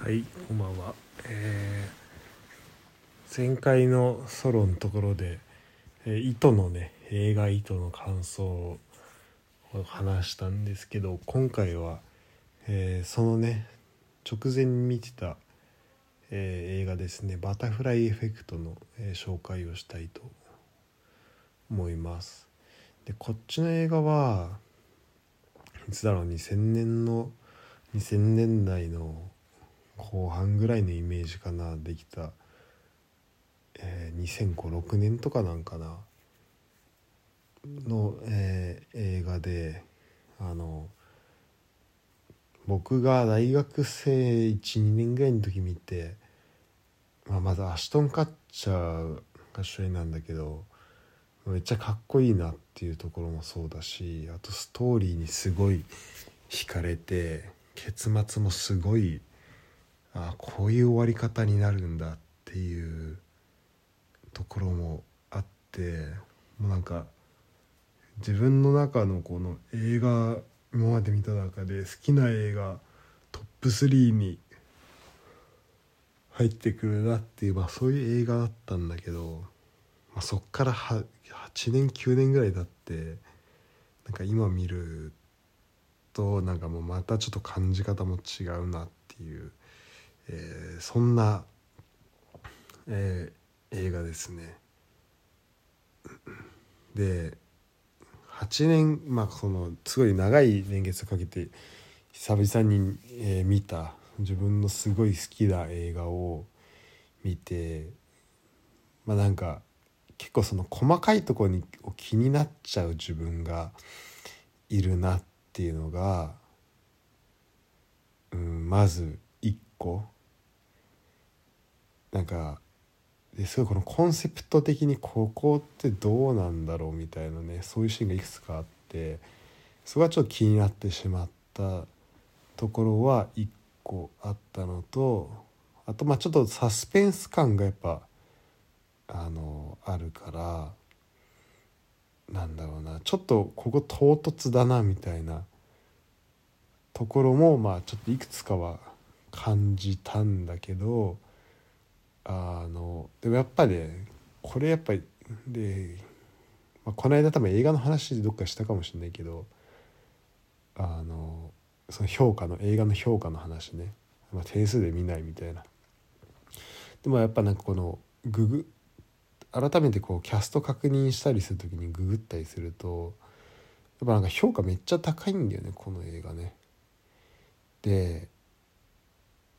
はい、こんばんは。えー前回のソロのところで、えー糸のね、映画糸の感想を話したんですけど、今回は、えーそのね、直前に見てた、え映画ですね、バタフライエフェクトの、え紹介をしたいと思います。で、こっちの映画は、いつだろう、2000年の、2000年代の後半ぐらいのイメージかなできた、えー、2005,6年とかなんかな。の、えー映画であの僕が大学生12年ぐらいの時見て、まあ、まずアシュトン・カッチャーが主演なんだけどめっちゃかっこいいなっていうところもそうだしあとストーリーにすごい惹かれて結末もすごいあこういう終わり方になるんだっていうところもあってもうなんか自分の中のこの映画今まで見た中で好きな映画トップ3に入ってくるなっていう、まあ、そういう映画だったんだけど、まあ、そっからは8年9年ぐらい経ってなんか今見るとなんかもうまたちょっと感じ方も違うなっていう、えーそんな、えー映画ですね。で8年まあそのすごい長い年月をかけて久々に、えー見た自分のすごい好きな映画を見てまあなんか結構その細かいところにを気になっちゃう自分がいるなっていうのが、うん、まず一個なんかですごいこのコンセプト的にここってどうなんだろうみたいなねそういうシーンがいくつかあってそこがちょっと気になってしまったところは一個あったのとあとまあちょっとサスペンス感がやっぱあのあるからなんだろうなちょっとここ唐突だなみたいなところもまあちょっといくつかは感じたんだけどあのでもやっぱねこれやっぱりで、まあ、この間多分映画の話でどっかしたかもしれないけどあのその評価の映画の評価の話ね、まあ、点数で見ないみたいなでもやっぱなんかこのググ改めてこうキャスト確認したりする時にググったりするとやっぱなんか評価めっちゃ高いんだよねこの映画ね。で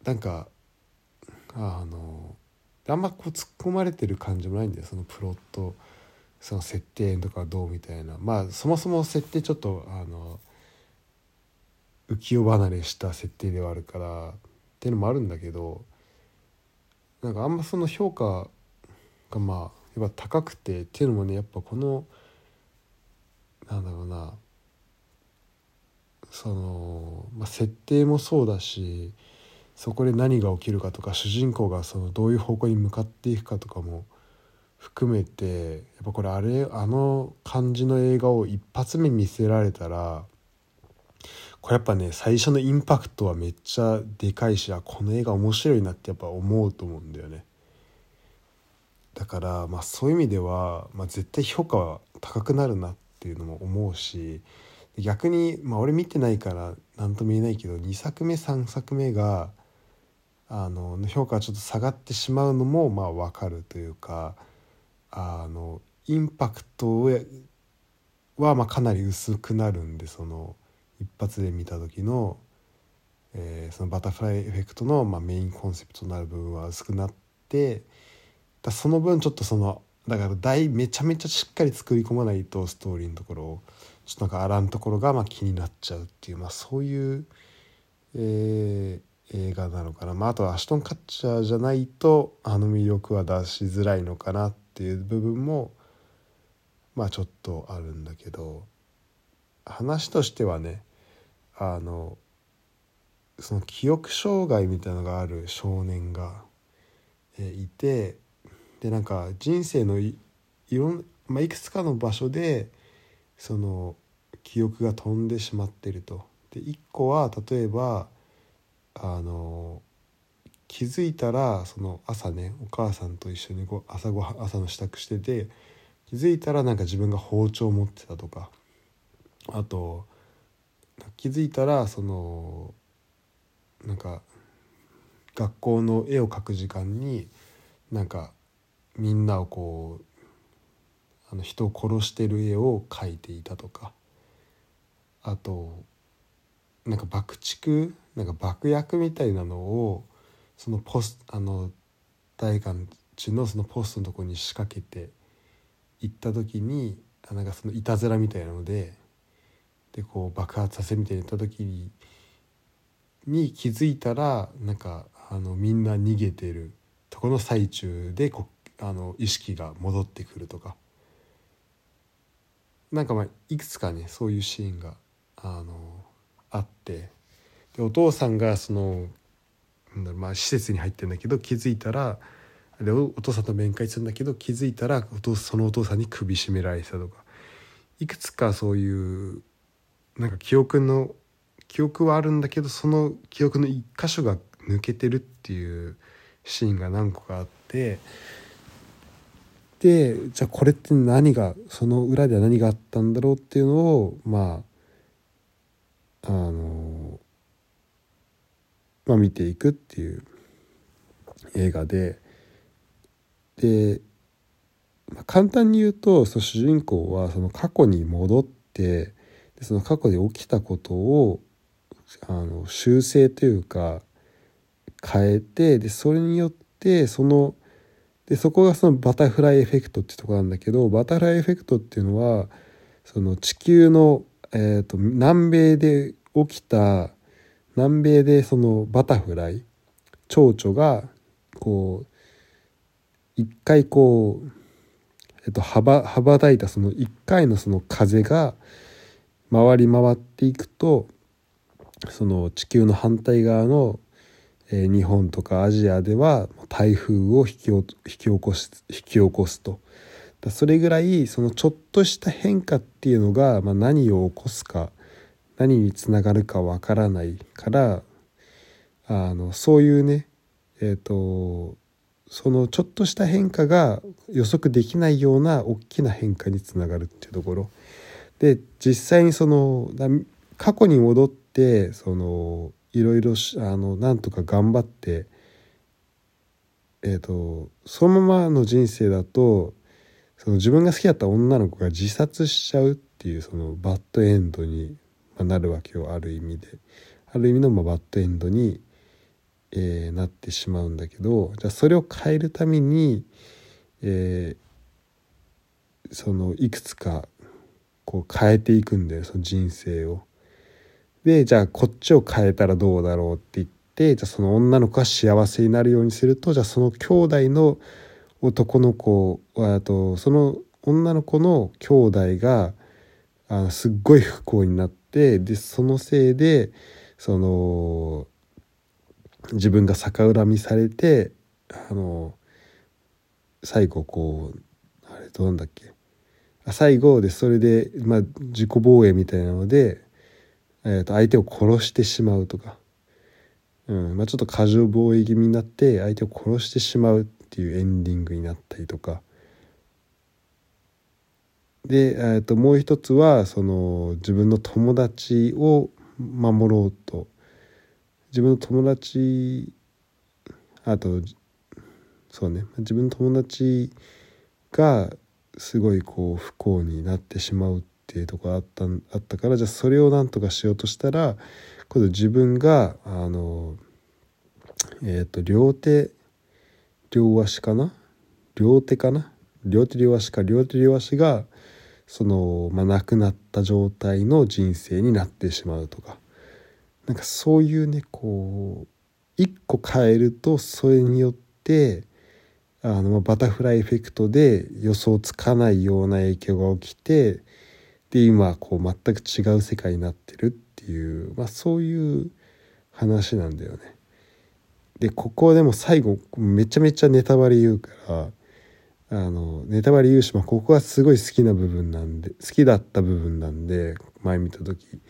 なんかあのあんまこう突っ込まれてる感じもないんだよ。そのプロットその設定とかどうみたいな。まあそもそも設定ちょっとあの浮世離れした設定ではあるからっていうのもあるんだけどなんかあんまその評価がまあやっぱ高くてっていうのもねやっぱこのなんだろうなその、まあ、設定もそうだしそこで何が起きるかとか主人公がそのどういう方向に向かっていくかとかも含めてやっぱこれあれあの感じの映画を一発目見せられたらこれやっぱね最初のインパクトはめっちゃでかいしあこの映画面白いなってやっぱ思うと思うんだよね。だからまあそういう意味では、まあ、絶対評価は高くなるなっていうのも思うし逆に、まあ、俺見てないから何とも言えないけど2作目3作目があの評価がちょっと下がってしまうのもまあ分かるというかあのインパクトはまあかなり薄くなるんでその一発で見た時の,、えーそのバタフライエフェクトのまあメインコンセプトとなる部分は薄くなってだその分ちょっとそのだから大めちゃめちゃしっかり作り込まないとストーリーのところをちょっとなんかあらんところがまあ気になっちゃうっていう、まあ、そういう、えー映画なのかな、まあ、あとはアシュトン・カッチャーじゃないとあの魅力は出しづらいのかなっていう部分もまあちょっとあるんだけど話としてはねあのその記憶障害みたいなのがある少年が、えいてでなんか人生のいいろん、まあ、いくつかの場所でその記憶が飛んでしまってると。で1個は例えばあの気づいたらその朝ねお母さんと一緒にご朝ごはん朝の支度してて気づいたらなんか自分が包丁持ってたとかあと気づいたらそのなんか学校の絵を描く時間になんかみんなをこうあの人を殺してる絵を描いていたとかあとなんか爆竹なんか爆薬みたいなのをそのポスあの大観地のそのポストのとこに仕掛けて行った時になんかそのいたずらみたいなのででこう爆発させみたいに言った時にに気づいたらなんかあのみんな逃げてるとこの最中でこあの意識が戻ってくるとか。なんかまあいくつかねそういうシーンがあのあって。でお父さんがそのまあ施設に入ってるんだけど気づいたらでお父さんと面会するんだけど気づいたらお父そのお父さんに首絞められてたとか。いくつかそういうなんか記憶の記憶はあるんだけどその記憶の一箇所が抜けてるっていうシーンが何個かあって。でじゃあこれって何がその裏では何があったんだろうっていうのをまああのまあ見ていくっていう映画でで、まあ、簡単に言うとその主人公はその過去に戻ってでその過去で起きたことをあの修正というか変えてでそれによってそのでそこがそのバタフライエフェクトっていうとこなんだけどバタフライエフェクトっていうのはその地球の、えーと、南米で起きた南米でそのバタフライ蝶々がこう一回こう、えっと、羽ば羽ばたいたその一回のその風が回り回っていくとその地球の反対側のえー、日本とかアジアでは台風を引き引き起こす引き起こすと。だそれぐらいそのちょっとした変化っていうのが、まあ、何を起こすか何につながるかわからないからあのそういうねえっ、ー、とそのちょっとした変化が予測できないような大きな変化につながるっていうところ。で実際にその過去に戻ってそのいろいろあのなんとか頑張ってえーと、そのままの人生だとその自分が好きだった女の子が自殺しちゃうっていうそのバッドエンドになるわけよある意味である意味のまバッドエンドに、えー、なってしまうんだけどじゃあそれを変えるために、えー、そのいくつかこう変えていくんだよその人生を。でじゃあこっちを変えたらどうだろうって言ってじゃあその女の子が幸せになるようにするとじゃあその兄弟の男の子あとその女の子の兄弟があのすっごい不幸になってでそのせいでその自分が逆恨みされてあの最後こうあれどうなんだっけ。あ最後でそれで、まあ、自己防衛みたいなのでえー、と相手を殺してしまうとか、うんまあ、ちょっと過剰防衛気味になって相手を殺してしまうっていうエンディングになったりとか。で、えー、ともう一つはその自分の友達を守ろうと。自分の友達あとそうね自分の友達がすごいこう不幸になってしまうっていうとこあったあったからじゃあそれをなんとかしようとしたら今度自分があのえっ、ー、と両手両足かな？両手かな？両手両足か。両手両足がその、まあ、亡くなった状態の人生になってしまうとかなんかそういうねこう一個変えるとそれによってあのバタフライエフェクトで予想つかないような影響が起きてで今こう全く違う世界になってるっていう、まあ、そういう話なんだよね。でここはでも最後めちゃめちゃネタバレ言うからあのネタバレ言うし、まあ、ここがすごい好きな部分なんで好きだった部分なんで前見た時。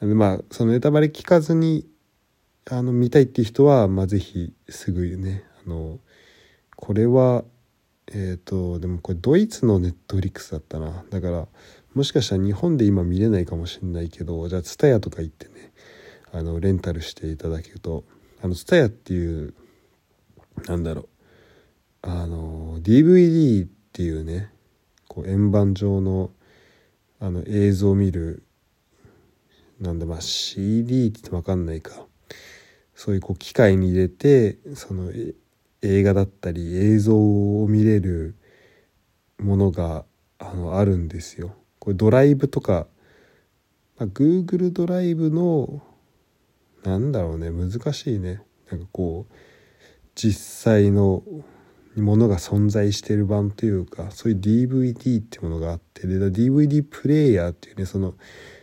なんでまあそのネタバレ聞かずにあの見たいっていう人は、まあ、ぜひすぐねあのこれはえっ、ー、とでもこれドイツのネットフリックスだったな。だからもしかしたら日本で今見れないかもしれないけどじゃあ TSUTAYA とか行ってねあのレンタルしていただけると。あの TSUTAYA っていうなんだろうあの DVD っていうねこう円盤状のあの映像を見るなんだまあ CD って言って分かんないかそういうこう機械に入れてその映画だったり映像を見れるものがあのあるんですよ。これドライブとか、まあ、Google ドライブのなんだろうね難しいねなんかこう実際のものが存在してる版というかそういう DVD っていうものがあってで DVD プレイヤーっていうねその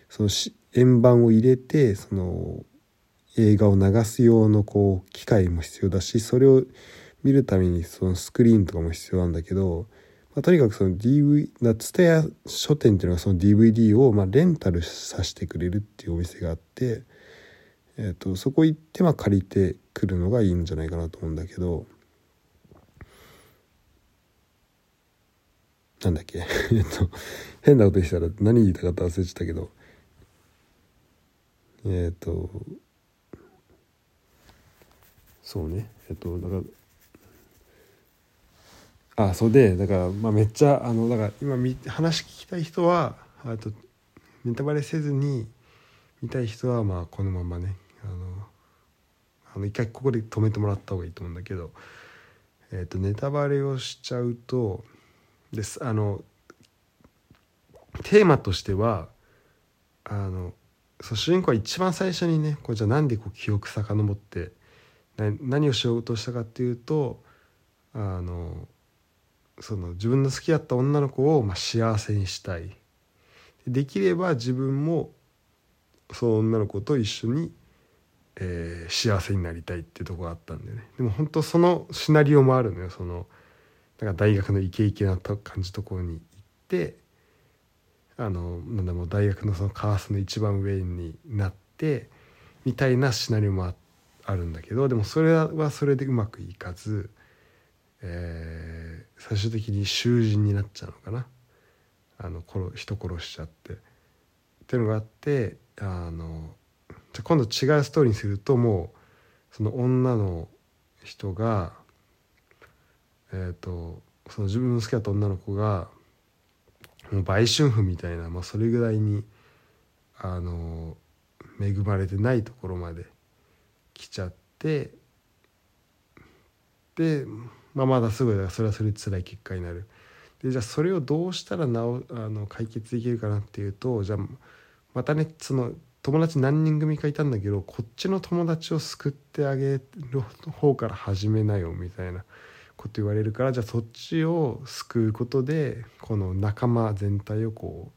その円盤を入れてその映画を流す用のこう機械も必要だしそれを見るためにそのスクリーンとかも必要なんだけど、まあ、とにかくその DV なツタヤ書店っていうのはその DVD をまあレンタルさせてくれるっていうお店があって、えー、とそこ行ってまあ借りてくるのがいいんじゃないかなと思うんだけどなんだっけ？えっと変なことしたら何言いたかった忘れちゃったけど。えっ、とそうね。えっとだからあそうでだからまあめっちゃあのだから今話聞きたい人はあとネタバレせずに見たい人はまあこのままね。あのあの一回ここで止めてもらった方がいいと思うんだけど、えー、とネタバレをしちゃうとです。あのテーマとしてはあのそう主人公は一番最初にねこうじゃあなんでこう記憶遡って何をしようとしたかっていうとあのその自分の好きだった女の子をまあ幸せにしたい。できれば自分もその女の子と一緒に、えー、幸せになりたいっていうとこがあったんだよね。でも本当そのシナリオもあるのよ。そのなんか大学のイケイケな感じところに行ってあのなんだもう大学のそのカースの一番上になってみたいなシナリオもあるんだけどでもそれはそれでうまくいかず。えー、最終的に囚人になっちゃうのかなあの殺人殺しちゃってっていうのがあってあのじゃ今度違うストーリーにするともうその女の人がえ、ー、とその自分の好きだった女の子がもう売春婦みたいな、まあ、それぐらいにあの恵まれてないところまで来ちゃってでまあ、まだすぐだそれはそれで辛い結果になる。でじゃあそれをどうしたらなおあの解決できるかなっていうとじゃあまたねその友達何人組かいたんだけどこっちの友達を救ってあげる方から始めなよみたいなこと言われるからじゃあそっちを救うことでこの仲間全体をこ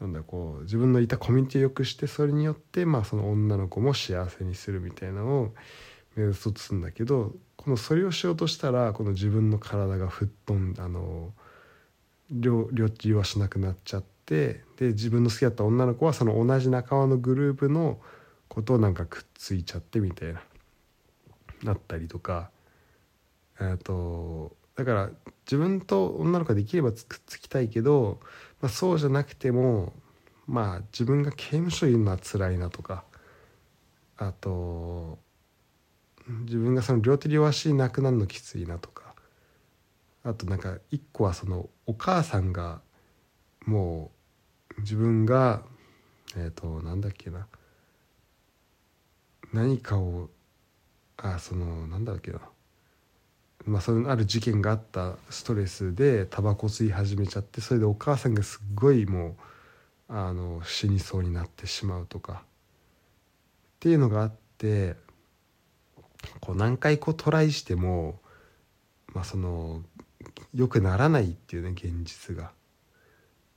うなんだこう自分のいたコミュニティを良くしてそれによってまあその女の子も幸せにするみたいなのを目指そうとするんだけどこのそれをしようとしたらこの自分の体が吹っ飛んあの両両利はしなくなっちゃってで自分の好きだった女の子はその同じ仲間のグループのことをなんかくっついちゃってみたいななったりとかえっとだから自分と女の子ができればくっつきたいけど、まあ、そうじゃなくてもまあ自分が刑務所いるのは辛いなとかあと自分がその両手両足なくなるのきついなとかあとなんか一個はそのお母さんがもう自分がえっ、ー、となんだっけな何かをあそのなんだっけなまあそのある事件があったストレスでタバコ吸い始めちゃってそれでお母さんがすっごいもうあの死にそうになってしまうとかっていうのがあってこう何回こうトライしても、まあ、その良くならないっていうね現実が。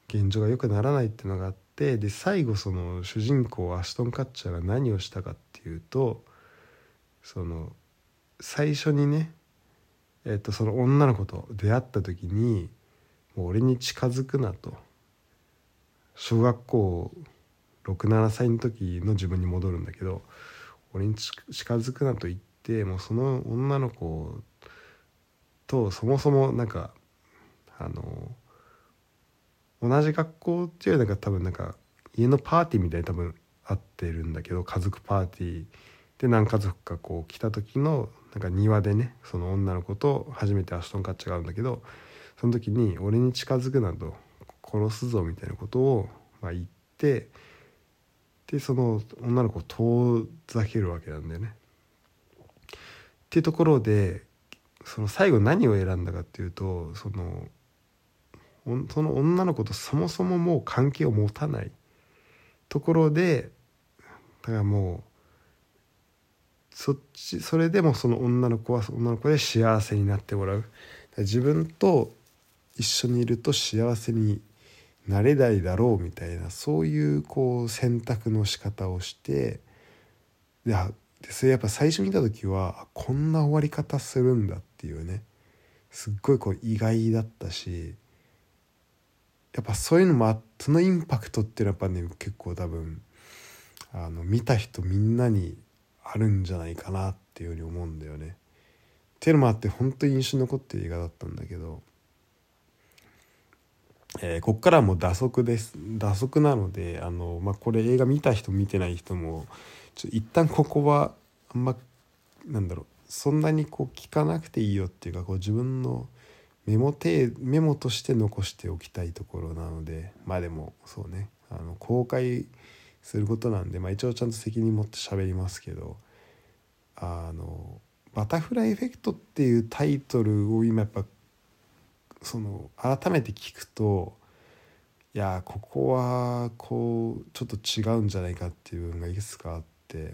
現状が良くならないっていうのがあってで最後その主人公アシュトン・カッチャーが何をしたかっていうとその最初にね、えー、とその女の子と出会った時にもう俺に近づくなと。小学校67歳の時の自分に戻るんだけど俺に近づくなと言ってもうその女の子とそもそもなんかあの同じ学校っていうのが多分なんか家のパーティーみたいに多分合ってるんだけど家族パーティーで何家族かこう来た時のなんか庭でねその女の子と初めてアシュトンカッチが会うんだけどその時に「俺に近づくなと殺すぞ」みたいなことをまあ言ってでその女の子を遠ざけるわけなんだよね。っていうところでその最後何を選んだかっていうとそのその女の子とそもそももう関係を持たないところでだからもうそっちそれでもその女の子は女の子で幸せになってもらう。自分と一緒にいると幸せになれないだろうみたいなそういうこう選択の仕方をしてでそれやっぱ最初見た時はこんな終わり方するんだっていうね。すっごいこう意外だったしやっぱそういうのもそのインパクトっていうのはやっぱね結構多分あの見た人みんなにあるんじゃないかなっていうふうに思うんだよね。っていうのもあって本当に印象に残ってる映画だったんだけど、えー、こっからはもう打足です打足なのであの、まあ、これ映画見た人見てない人もちょ一旦ここはあんまなんだろうそんなにこう聞かなくていいよっていうかこう自分のメモテメモとして残しておきたいところなのでまあでもそうねあの公開することなんで、まあ、一応ちゃんと責任持って喋りますけどあの「バタフライエフェクト」っていうタイトルを今やっぱその改めて聞くといやここはこうちょっと違うんじゃないかっていう部分がいくつかあって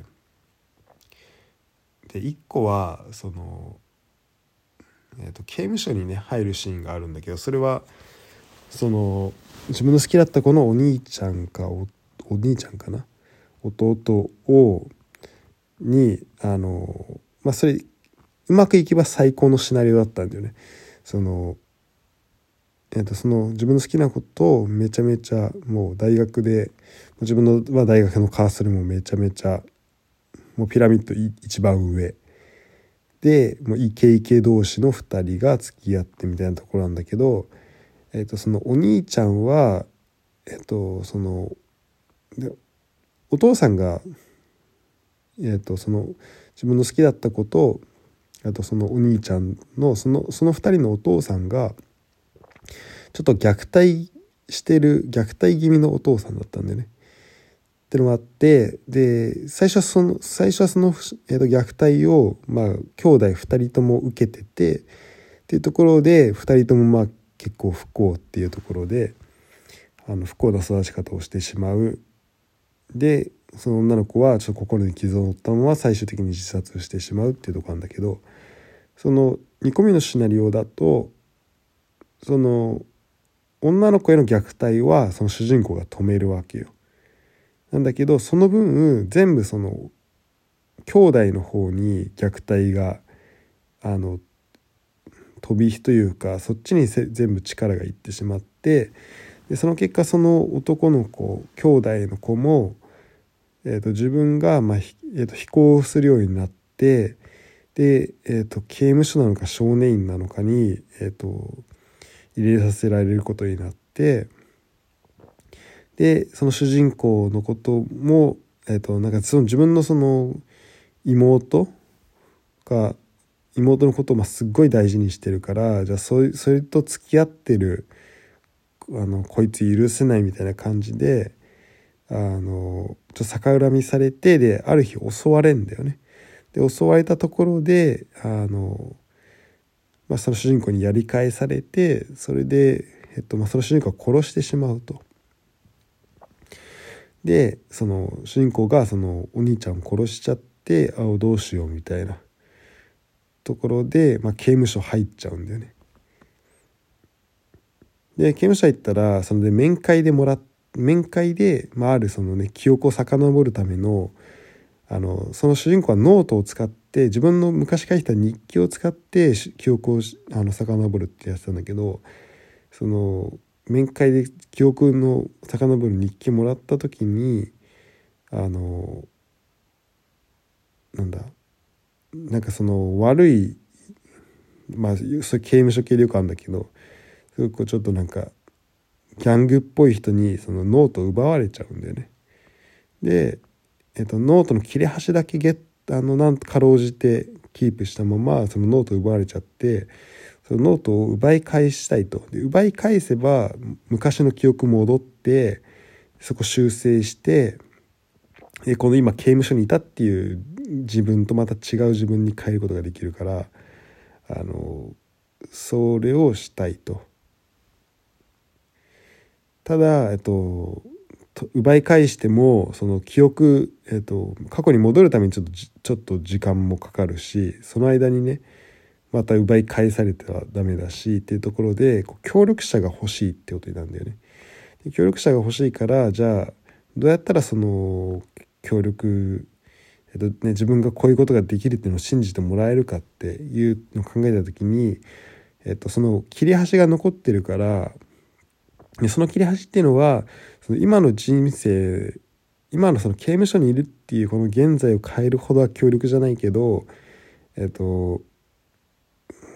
で1個はその、えー、と刑務所にね入るシーンがあるんだけどそれはその自分の好きだった子のお兄ちゃんかおお兄ちゃんかな？弟をにあのまあそれうまくいけば最高のシナリオだったんだよね。そのえー、とその自分の好きなことをめちゃめちゃもう大学で自分の、まあ、大学のカーソルもめちゃめちゃもうピラミッド一番上でもうイケイケ同士の2人が付き合ってみたいなところなんだけど、えー、とそのお兄ちゃんはえっ、とそのでお父さんが、えーと、その自分の好きだった子とあとそのお兄ちゃんのそのその2人のお父さんがちょっと虐待してる虐待気味のお父さんだったんでね。ってのがあってで最初はその最初はその、えー、と虐待をまあ兄弟2人とも受けててっていうところで2人ともまあ結構不幸っていうところであの不幸な育ち方をしてしまうでその女の子はちょっと心に傷を負ったまま最終的に自殺してしまうっていうとこなんだけどその2個目のシナリオだとその女の子への虐待はその主人公が止めるわけよ。なんだけどその分全部その兄弟の方に虐待があの飛び火というかそっちに全部力がいってしまってでその結果その男の子兄弟の子もえーと、自分が、まあえーと、飛行するようになってで、えーと、刑務所なのか少年院なのかに、えー、と入れさせられることになってでその主人公のことも、えー、となんかその自分のその妹が妹のことをすっごい大事にしてるからじゃあそそれと付き合ってるあのこいつ許せないみたいな感じであのちょ逆恨みされてである日襲われんだよね。で襲われたところであの、まあ、その主人公にやり返されてそれで、えっとまあ、その主人公を殺してしまうと。でその主人公がそのお兄ちゃんを殺しちゃってあどうしようみたいなところで、まあ、刑務所入っちゃうんだよね。で刑務所入ったらそので面会でもらって面会で、まあ、あるそのね記憶を遡るためのあのその主人公はノートを使って自分の昔書いた日記を使って記憶をあの遡るってやつなんだけどその面会で記憶の遡る日記もらった時にあのなんかその悪いまあそういう刑務所系でよくあるんだけどすごくちょっとなんかギャングっぽい人にそのノートを奪われちゃうんだよね。で、えっと、ノートの切れ端だけゲッあのなんとかろうじてキープしたままそのノートを奪われちゃってそのノートを奪い返したいとで奪い返せば昔の記憶戻ってそこ修正してでこの今刑務所にいたっていう自分とまた違う自分に変えることができるからあのそれをしたいと。ただ、えっと、奪い返してもその記憶、えっと、過去に戻るためにちょっとちょっと時間もかかるしその間にねまた奪い返されてはダメだしっていうところで協力者が欲しいってことになるんだよね。で協力者が欲しいからじゃあどうやったらその協力、えっとね、自分がこういうことができるっていうのを信じてもらえるかっていうのを考えた時に、えっと、その切り端が残ってるからでその切り端っていうのはその今の人生今のその刑務所にいるっていうこの現在を変えるほどは強力じゃないけどえっと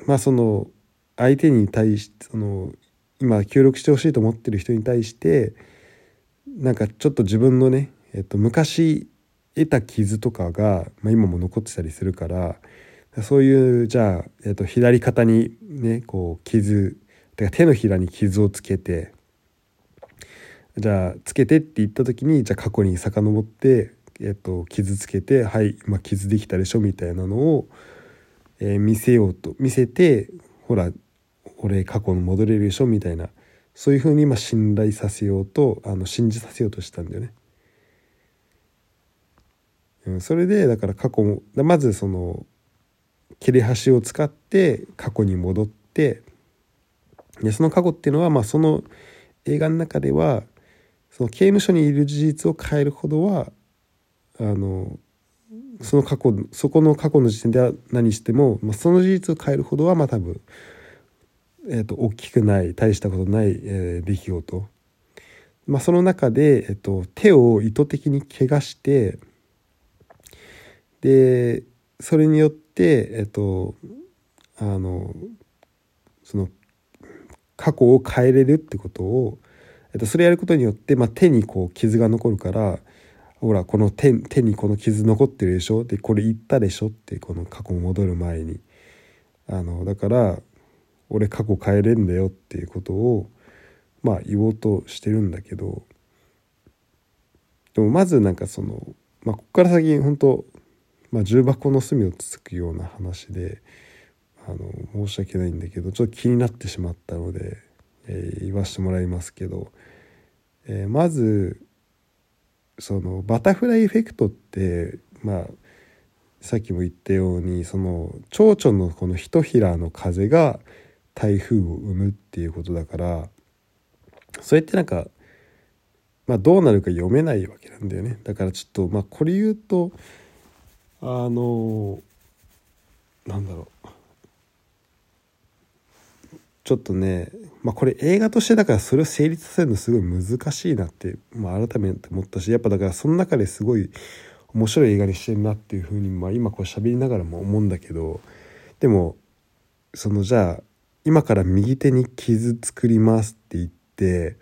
まあその相手に対してその今協力してほしいと思ってる人に対してなんかちょっと自分のね、えっと、昔得た傷とかが、まあ、今も残ってたりするからそういうじゃあ、えっと、左肩にねこう傷てか手のひらに傷をつけてじゃあつけてって言った時にじゃあ過去に遡って、えっと、傷つけてはい、まあ、傷できたでしょみたいなのを、えー、見せようと見せてほら俺過去に戻れるでしょみたいなそういうふうに今信頼させようとあの信じさせようとしたんだよね。うん、それでだから過去もまずその切れ端を使って過去に戻ってでその過去っていうのはまあその映画の中ではその刑務所にいる事実を変えるほどはあのその過去そこの過去の時点では何しても、まあ、その事実を変えるほどはまあ多分、えーと、大きくない大したことない、えー、出来事、まあ、その中で、えーと、手を意図的に怪我してでそれによってえっ、ー、とあのその過去を変えれるってことをえっと、それやることによって、まあ、手にこう傷が残るからほらこの手手にこの傷残ってるでしょ？でこれ言ったでしょ？ってこの過去戻る前に。あのだから俺過去変えれんだよっていうことをまあ言おうとしてるんだけど。でもまずなんかその、まあ、ここから先本当、まあ、重箱の隅をつつくような話であの申し訳ないんだけどちょっと気になってしまったので、えー、言わしてもらいますけど。えー、まずそのバタフライエフェクトってまあさっきも言ったようにその蝶々のこのひとひらの風が台風を生むっていうことだからそれってなんか、まあ、どうなるか読めないわけなんだよねだからちょっとまあこれ言うとあのなんだろうちょっとね、まあ、これ映画としてだからそれを成立させるのすごい難しいなって、まあ、改めて思ったしやっぱだからその中ですごい面白い映画にしてるなっていうふうに、まあ、今こう喋りながらも思うんだけどでもそのじゃあ今から右手に傷作りますって言って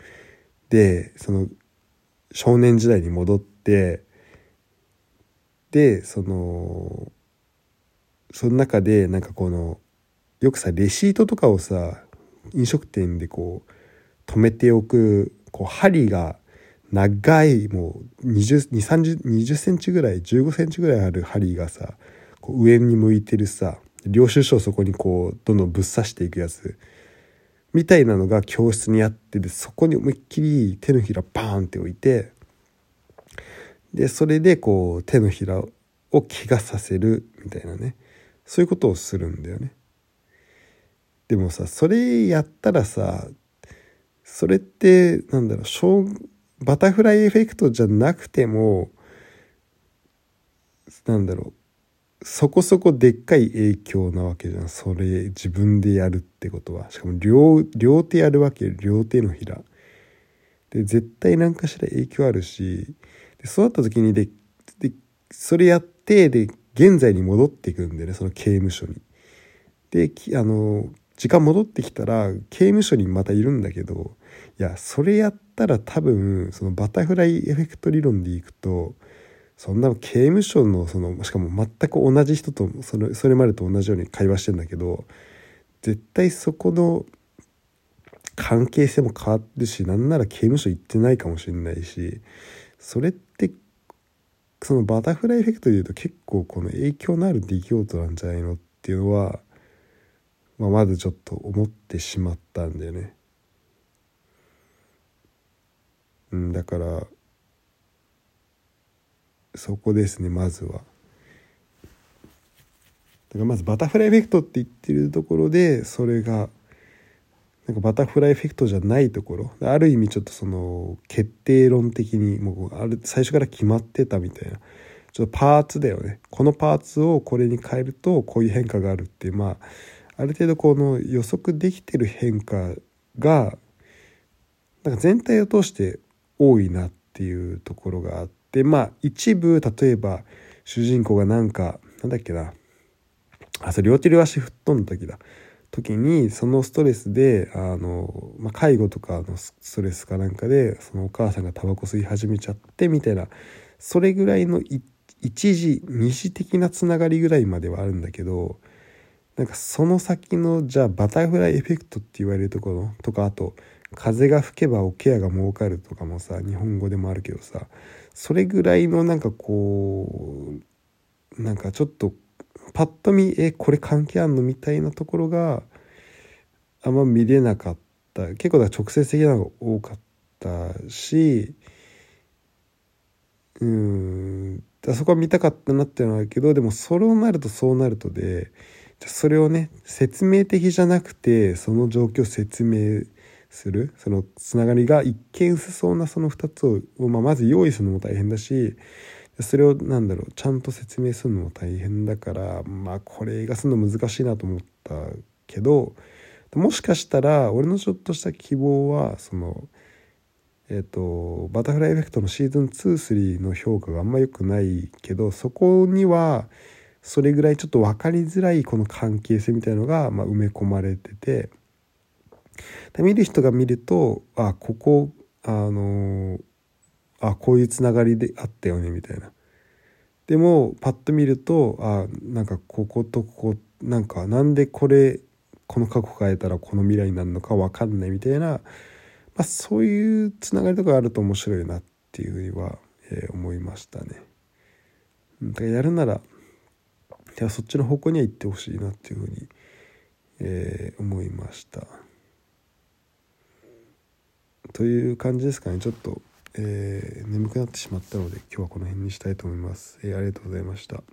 でその少年時代に戻ってでそのその中でなんかこのよくさレシートとかをさ飲食店でこう止めておくこう針が長いもう2030センチぐらい15センチぐらいある針がさこう上に向いてるさ領収書をそこにこうどんどんぶっ刺していくやつみたいなのが教室にあってでそこに思いっきり手のひらバーンって置いてでそれでこう手のひらを怪我させるみたいなねそういうことをするんだよね。でもさそれやったらさそれってなんだろうバタフライエフェクトじゃなくてもなんだろうそこそこでっかい影響なわけじゃん。それ自分でやるってことは。しかも両両手やるわけ両手のひら。で絶対何かしら影響あるし。でそうなった時にででそれやってで現在に戻っていくんでね。その刑務所に。であの時間戻ってきたら刑務所にまたいるんだけどいやそれやったら多分そのバタフライエフェクト理論でいくとそんな刑務所のそのしかも全く同じ人とそれそれまでと同じように会話してんだけど絶対そこの関係性も変わるしなんなら刑務所行ってないかもしれないしそれってそのバタフライエフェクトでいうと結構この影響のある出来事なんじゃないのっていうのは、まあ、まずちょっと思ってしまったんだよね。うん、だからそこですねまずは。だからまずバタフライエフェクトって言ってるところでそれがなんかバタフライエフェクトじゃないところある意味ちょっとその決定論的にもうある最初から決まってたみたいなちょっとパーツだよねこのパーツをこれに変えるとこういう変化があるっていうまあある程度この予測できてる変化がなんか全体を通して多いなっていうところがあってまあ一部例えば主人公がなんかなんだっけなあそれ両手両足吹っ飛んだ時だ。時にそのストレスであの、まあ、介護とかのストレスかなんかでそのお母さんがタバコ吸い始めちゃってみたいなそれぐらいの一時二次的なつながりぐらいまではあるんだけどなんかその先のじゃあバタフライエフェクトって言われるところとかあと風が吹けばおケアが儲かるとかもさ日本語でもあるけどさそれぐらいのなんかこうなんかちょっとパッと見えこれ関係あんのみたいなところがあんま見れなかった。結構だ直接的なのが多かったしうんそこは見たかったなっていうのはあるけどでもそれをなるとそうなるとでそれをね説明的じゃなくてその状況を説明するそのつながりが一見薄そうなその2つを、まあ、まず用意するのも大変だしそれをなんだろうちゃんと説明するのも大変だからまあこれ映画するの難しいなと思ったけどもしかしたら俺のちょっとした希望はそのえっ、ー、とバタフライエフェクトのシーズン23の評価があんま良くないけどそこにはそれぐらいちょっと分かりづらいこの関係性みたいのが、まあ、埋め込まれてて見る人が見るとあここあのあこういうつながりであったよねみたいな。でもパッと見るとあなんかこことここなんかなんでこれこの過去変えたらこの未来になるのか分かんないみたいな、まあ、そういうつながりとかあると面白いなっていうふうには、えー、思いましたね。だからやるならではそっちの方向には行ってほしいなっていうふうに、えー、思いました。という感じですかね。ちょっとえー、眠くなってしまったので今日はこの辺にしたいと思います、えー、ありがとうございました。